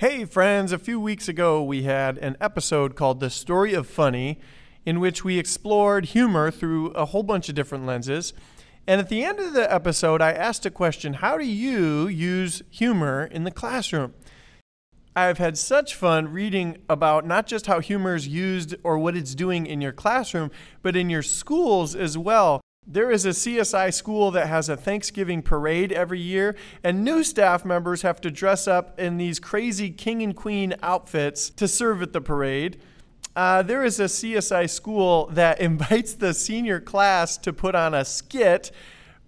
Hey, friends, a few weeks ago we had an episode called The Story of Funny, in which we explored humor through a whole bunch of different lenses. And at the end of the episode, I asked a question How do you use humor in the classroom? I've had such fun reading about not just how humor is used or what it's doing in your classroom, but in your schools as well. There is a CSI school that has a Thanksgiving parade every year, and new staff members have to dress up in these crazy king and queen outfits to serve at the parade. Uh, there is a CSI school that invites the senior class to put on a skit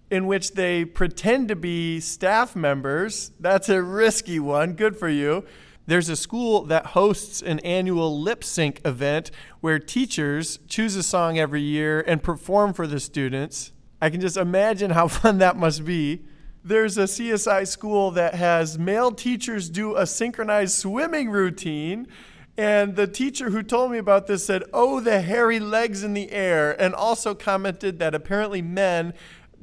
in which they pretend to be staff members. That's a risky one. Good for you. There's a school that hosts an annual lip sync event where teachers choose a song every year and perform for the students. I can just imagine how fun that must be. There's a CSI school that has male teachers do a synchronized swimming routine. And the teacher who told me about this said, Oh, the hairy legs in the air, and also commented that apparently men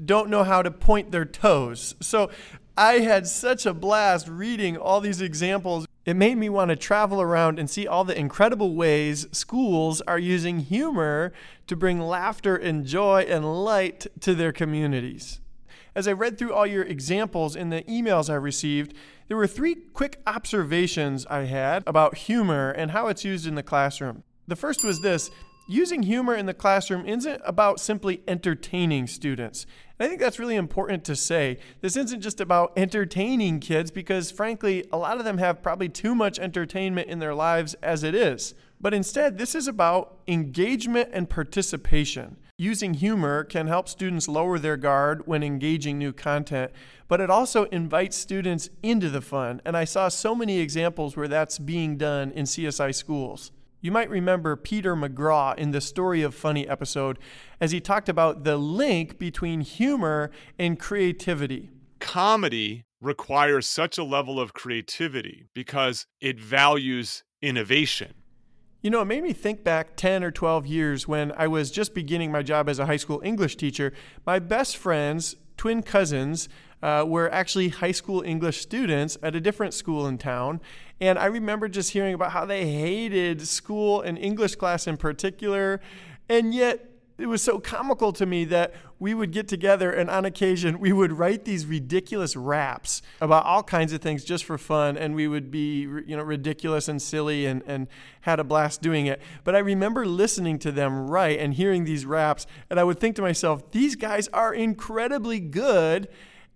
don't know how to point their toes. So I had such a blast reading all these examples. It made me want to travel around and see all the incredible ways schools are using humor to bring laughter and joy and light to their communities. As I read through all your examples in the emails I received, there were three quick observations I had about humor and how it's used in the classroom. The first was this using humor in the classroom isn't about simply entertaining students. And I think that's really important to say. This isn't just about entertaining kids because, frankly, a lot of them have probably too much entertainment in their lives as it is. But instead, this is about engagement and participation. Using humor can help students lower their guard when engaging new content, but it also invites students into the fun. And I saw so many examples where that's being done in CSI schools. You might remember Peter McGraw in the Story of Funny episode as he talked about the link between humor and creativity. Comedy requires such a level of creativity because it values innovation. You know, it made me think back 10 or 12 years when I was just beginning my job as a high school English teacher. My best friends, twin cousins, uh, were actually high school English students at a different school in town. And I remember just hearing about how they hated school and English class in particular. And yet, it was so comical to me that we would get together and on occasion we would write these ridiculous raps about all kinds of things just for fun and we would be you know ridiculous and silly and, and had a blast doing it. But i remember listening to them write and hearing these raps and i would think to myself these guys are incredibly good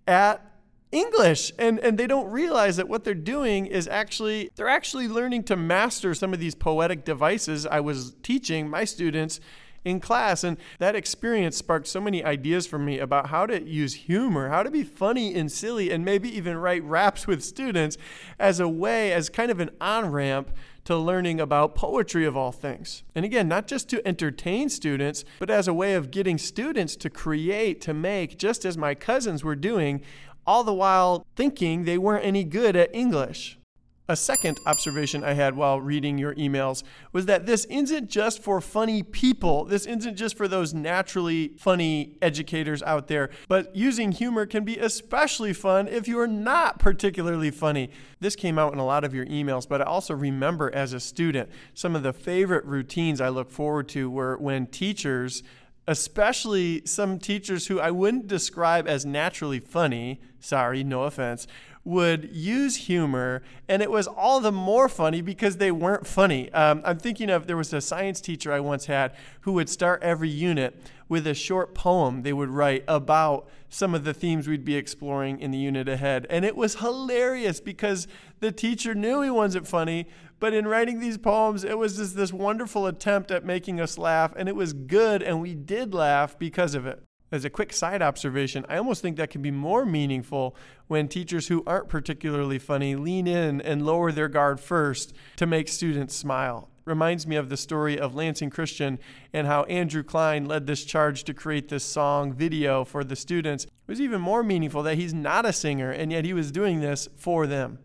at English. And and they don't realize that what they're doing is actually they're actually learning to master some of these poetic devices I was teaching my students in class and that experience sparked so many ideas for me about how to use humor, how to be funny and silly and maybe even write raps with students as a way as kind of an on-ramp to learning about poetry of all things. And again, not just to entertain students, but as a way of getting students to create, to make, just as my cousins were doing, all the while thinking they weren't any good at English. A second observation I had while reading your emails was that this isn't just for funny people. This isn't just for those naturally funny educators out there, but using humor can be especially fun if you're not particularly funny. This came out in a lot of your emails, but I also remember as a student, some of the favorite routines I look forward to were when teachers especially some teachers who I wouldn't describe as naturally funny, sorry, no offense, would use humor, and it was all the more funny because they weren't funny. Um, I'm thinking of there was a science teacher I once had who would start every unit with a short poem they would write about some of the themes we'd be exploring in the unit ahead. And it was hilarious because the teacher knew he wasn't funny, but in writing these poems, it was just this wonderful attempt at making us laugh, and it was good, and we did laugh because of it as a quick side observation, I almost think that can be more meaningful when teachers who aren't particularly funny lean in and lower their guard first to make students smile. Reminds me of the story of Lansing Christian and how Andrew Klein led this charge to create this song video for the students. It was even more meaningful that he's not a singer and yet he was doing this for them.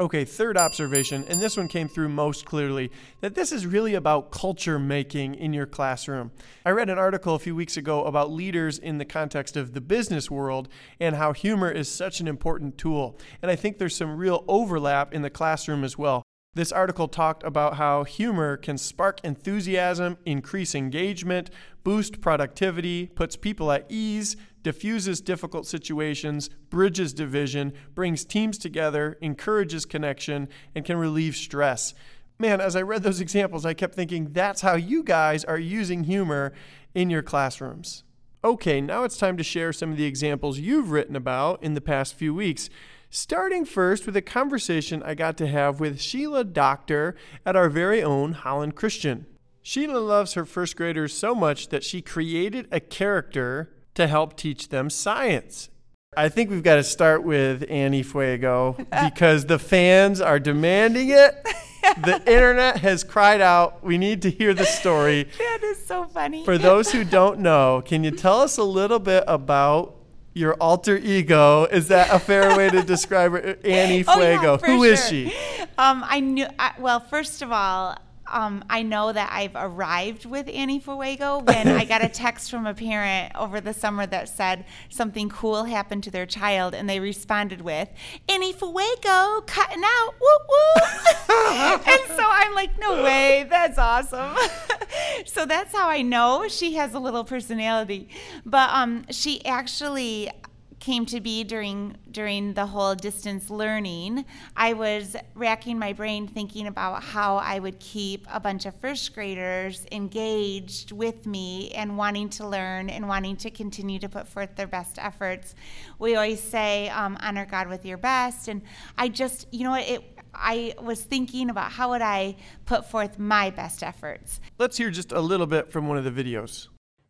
Okay, third observation, and this one came through most clearly that this is really about culture making in your classroom. I read an article a few weeks ago about leaders in the context of the business world and how humor is such an important tool. And I think there's some real overlap in the classroom as well. This article talked about how humor can spark enthusiasm, increase engagement, boost productivity, puts people at ease, diffuses difficult situations, bridges division, brings teams together, encourages connection, and can relieve stress. Man, as I read those examples, I kept thinking that's how you guys are using humor in your classrooms. Okay, now it's time to share some of the examples you've written about in the past few weeks. Starting first with a conversation I got to have with Sheila Doctor at our very own Holland Christian. Sheila loves her first graders so much that she created a character to help teach them science. I think we've got to start with Annie Fuego because the fans are demanding it. The internet has cried out, we need to hear the story. That is so funny. For those who don't know, can you tell us a little bit about your alter ego? Is that a fair way to describe her? Annie Oh, yeah, Fuego. Who is sure. she? Um, I knew. I, well, first of all, um, I know that I've arrived with Annie Fuego when I got a text from a parent over the summer that said something cool happened to their child, and they responded with Annie Fuego cutting out, woo woo. and so I'm like, no way, that's awesome. so that's how I know she has a little personality. But um, she actually came to be during during the whole distance learning i was racking my brain thinking about how i would keep a bunch of first graders engaged with me and wanting to learn and wanting to continue to put forth their best efforts we always say um, honor god with your best and i just you know it I was thinking about how would I put forth my best efforts. Let's hear just a little bit from one of the videos.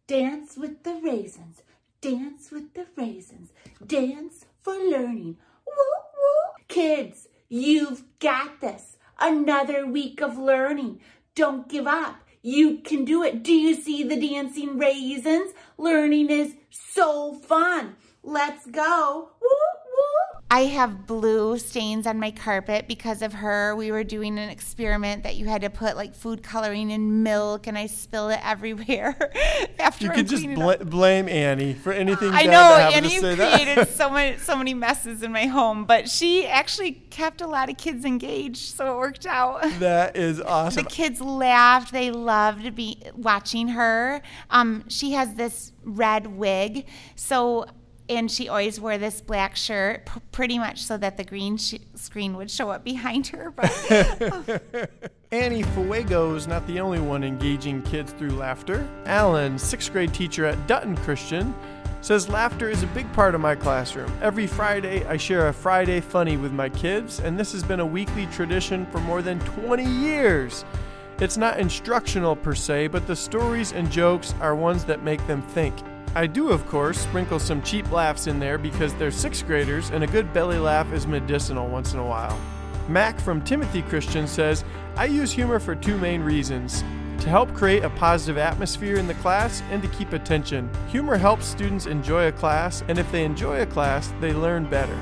Dance with the raisins. Dance with the raisins. Dance for learning. Woo woo. Kids, you've got this. Another week of learning. Don't give up. You can do it. Do you see the dancing raisins? Learning is so fun. Let's go. Woo. I have blue stains on my carpet because of her. We were doing an experiment that you had to put like food coloring in milk, and I spill it everywhere after You could just bl- blame Annie for anything I bad know, that happened to you say that. created so many so many messes in my home, but she actually kept a lot of kids engaged, so it worked out. that is awesome. The kids laughed. They loved be watching her. Um, she has this red wig, so and she always wore this black shirt, p- pretty much so that the green sh- screen would show up behind her. But Annie Fuego is not the only one engaging kids through laughter. Alan, sixth grade teacher at Dutton Christian, says laughter is a big part of my classroom. Every Friday, I share a Friday funny with my kids, and this has been a weekly tradition for more than 20 years. It's not instructional per se, but the stories and jokes are ones that make them think. I do, of course, sprinkle some cheap laughs in there because they're sixth graders, and a good belly laugh is medicinal once in a while. Mac from Timothy Christian says, I use humor for two main reasons to help create a positive atmosphere in the class and to keep attention. Humor helps students enjoy a class, and if they enjoy a class, they learn better.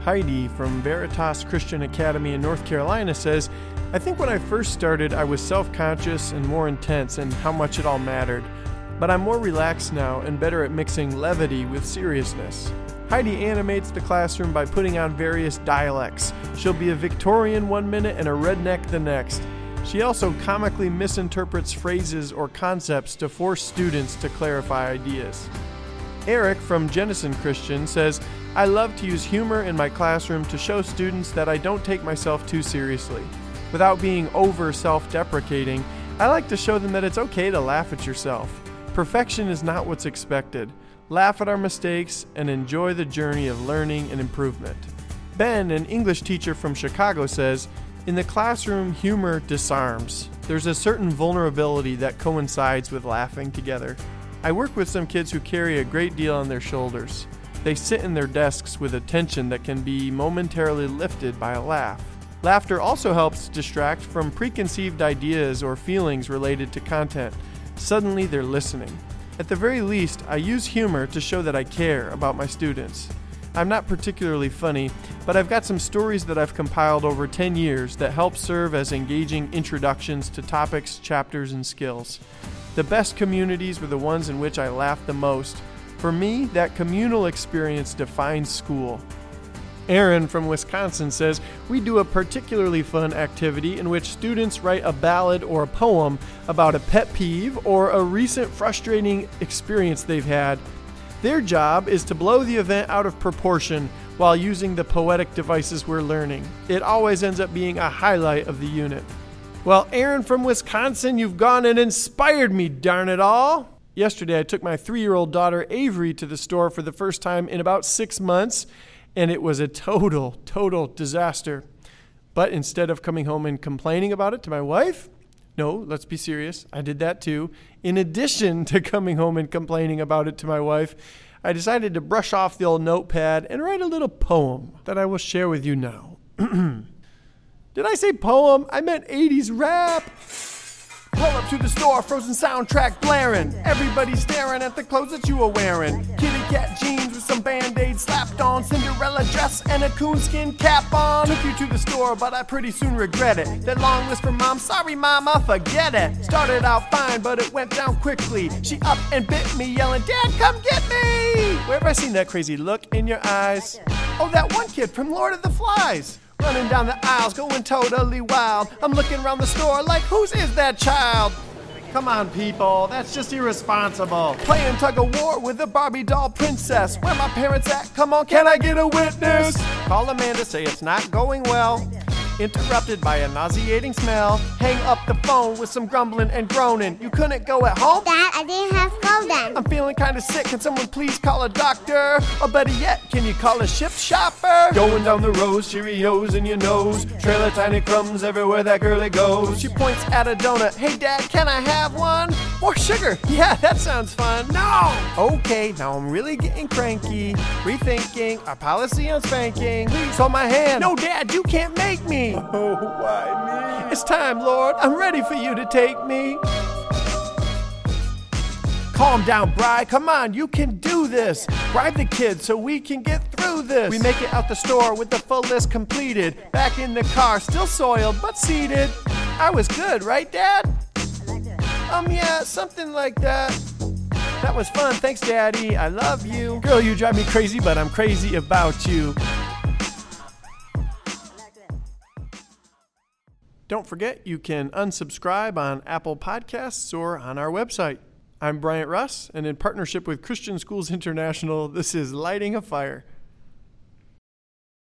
Heidi from Veritas Christian Academy in North Carolina says, I think when I first started, I was self conscious and more intense in how much it all mattered. But I'm more relaxed now and better at mixing levity with seriousness. Heidi animates the classroom by putting on various dialects. She'll be a Victorian one minute and a redneck the next. She also comically misinterprets phrases or concepts to force students to clarify ideas. Eric from Jenison Christian says, I love to use humor in my classroom to show students that I don't take myself too seriously. Without being over self deprecating, I like to show them that it's okay to laugh at yourself. Perfection is not what's expected. Laugh at our mistakes and enjoy the journey of learning and improvement. Ben, an English teacher from Chicago, says, In the classroom, humor disarms. There's a certain vulnerability that coincides with laughing together. I work with some kids who carry a great deal on their shoulders. They sit in their desks with a tension that can be momentarily lifted by a laugh. Laughter also helps distract from preconceived ideas or feelings related to content. Suddenly, they're listening. At the very least, I use humor to show that I care about my students. I'm not particularly funny, but I've got some stories that I've compiled over 10 years that help serve as engaging introductions to topics, chapters, and skills. The best communities were the ones in which I laughed the most. For me, that communal experience defines school. Aaron from Wisconsin says we do a particularly fun activity in which students write a ballad or a poem about a pet peeve or a recent frustrating experience they've had. Their job is to blow the event out of proportion while using the poetic devices we're learning. It always ends up being a highlight of the unit. Well, Aaron from Wisconsin, you've gone and inspired me, darn it all. Yesterday, I took my three year old daughter Avery to the store for the first time in about six months and it was a total, total disaster. But instead of coming home and complaining about it to my wife, no, let's be serious, I did that too. In addition to coming home and complaining about it to my wife, I decided to brush off the old notepad and write a little poem that I will share with you now. did I say poem? I meant 80s rap. Pull up to the store, frozen soundtrack blaring. Everybody staring at the clothes that you are wearing. Kitty cat jeans with some band aids slapped on. Cinderella dress and a coonskin cap on. Took you to the store, but I pretty soon regret it. That long list from mom, sorry mama, forget it. Started out fine, but it went down quickly. She up and bit me, yelling, Dad, come get me! Where have I seen that crazy look in your eyes? Oh, that one kid from Lord of the Flies. Running down the aisles, going totally wild. I'm looking around the store like, whose is that child? Come on, people, that's just irresponsible. Playing tug of war with a Barbie doll princess. Where my parents at? Come on, can I get a witness? Call Amanda, say it's not going well interrupted by a nauseating smell. Hang up the phone with some grumbling and groaning. You couldn't go at home? Dad, I didn't have go then. I'm feeling kinda sick. Can someone please call a doctor? Or better yet, can you call a Shipt shopper? Going down the road, Cheerios in your nose. Trail of tiny crumbs everywhere that girlie goes. She points at a donut. Hey, Dad, can I have one? More sugar. Yeah, that sounds fun. No! Okay, now I'm really getting cranky. Rethinking our policy on spanking. Please hold my hand. No, Dad, you can't make me. Oh, why me? It's time, Lord. I'm ready for you to take me. Calm down, Bry. Come on, you can do this. Bribe the kids so we can get through this. We make it out the store with the full list completed. Back in the car, still soiled but seated. I was good, right, Dad? Um, yeah, something like that. That was fun. Thanks, Daddy. I love you. Girl, you drive me crazy, but I'm crazy about you. Don't forget, you can unsubscribe on Apple Podcasts or on our website. I'm Bryant Russ, and in partnership with Christian Schools International, this is Lighting a Fire.